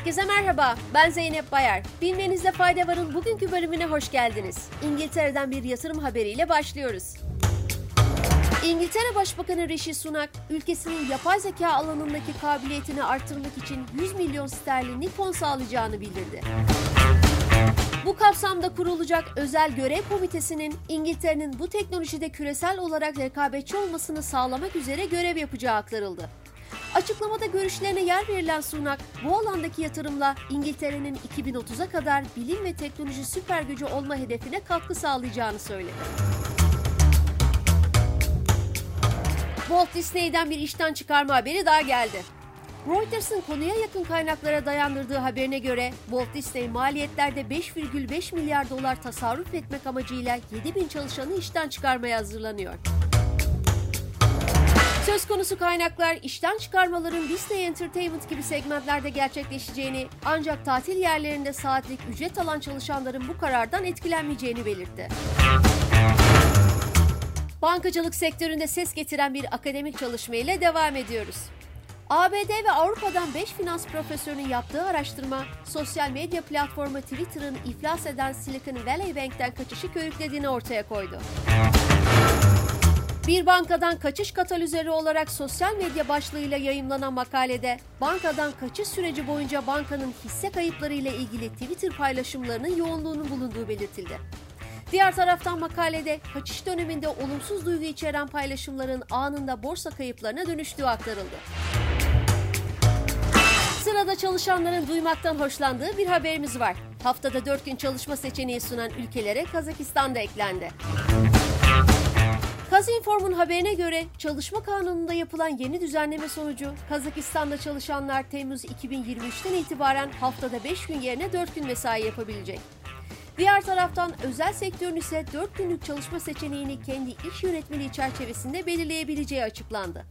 Herkese merhaba, ben Zeynep Bayar. Bilmenizde fayda varın bugünkü bölümüne hoş geldiniz. İngiltere'den bir yatırım haberiyle başlıyoruz. İngiltere Başbakanı Rishi Sunak, ülkesinin yapay zeka alanındaki kabiliyetini arttırmak için 100 milyon sterlinlik fon sağlayacağını bildirdi. Bu kapsamda kurulacak özel görev komitesinin İngiltere'nin bu teknolojide küresel olarak rekabetçi olmasını sağlamak üzere görev yapacağı aktarıldı. Açıklamada görüşlerine yer verilen Sunak, bu alandaki yatırımla İngiltere'nin 2030'a kadar bilim ve teknoloji süper gücü olma hedefine katkı sağlayacağını söyledi. Walt Disney'den bir işten çıkarma haberi daha geldi. Reuters'ın konuya yakın kaynaklara dayandırdığı haberine göre Walt Disney maliyetlerde 5,5 milyar dolar tasarruf etmek amacıyla 7 bin çalışanı işten çıkarmaya hazırlanıyor. Söz konusu kaynaklar işten çıkarmaların Disney Entertainment gibi segmentlerde gerçekleşeceğini ancak tatil yerlerinde saatlik ücret alan çalışanların bu karardan etkilenmeyeceğini belirtti. Bankacılık sektöründe ses getiren bir akademik çalışma ile devam ediyoruz. ABD ve Avrupa'dan 5 finans profesörünün yaptığı araştırma, sosyal medya platformu Twitter'ın iflas eden Silicon Valley Bank'ten kaçışı körüklediğini ortaya koydu. Bir bankadan kaçış katalizörü olarak sosyal medya başlığıyla yayımlanan makalede bankadan kaçış süreci boyunca bankanın hisse kayıpları ile ilgili Twitter paylaşımlarının yoğunluğunun bulunduğu belirtildi. Diğer taraftan makalede kaçış döneminde olumsuz duygu içeren paylaşımların anında borsa kayıplarına dönüştüğü aktarıldı. Sırada çalışanların duymaktan hoşlandığı bir haberimiz var. Haftada 4 gün çalışma seçeneği sunan ülkelere Kazakistan da eklendi. Kazinform'un haberine göre çalışma kanununda yapılan yeni düzenleme sonucu Kazakistan'da çalışanlar Temmuz 2023'ten itibaren haftada 5 gün yerine 4 gün mesai yapabilecek. Diğer taraftan özel sektörün ise 4 günlük çalışma seçeneğini kendi iş yönetmeliği çerçevesinde belirleyebileceği açıklandı.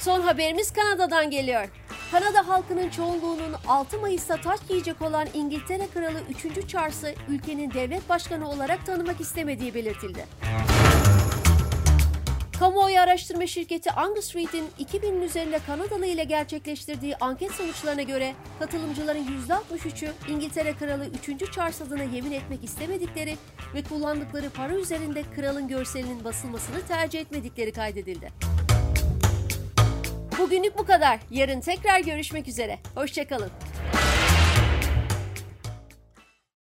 Son haberimiz Kanada'dan geliyor. Kanada halkının çoğunluğunun 6 Mayıs'ta taç giyecek olan İngiltere Kralı 3. Charles'ı ülkenin devlet başkanı olarak tanımak istemediği belirtildi. Kamuoyu araştırma şirketi Angus Reid'in 2000'in üzerinde Kanadalı ile gerçekleştirdiği anket sonuçlarına göre katılımcıların %63'ü İngiltere Kralı 3. Charles adına yemin etmek istemedikleri ve kullandıkları para üzerinde kralın görselinin basılmasını tercih etmedikleri kaydedildi. Bugünlük bu kadar. Yarın tekrar görüşmek üzere. Hoşçakalın.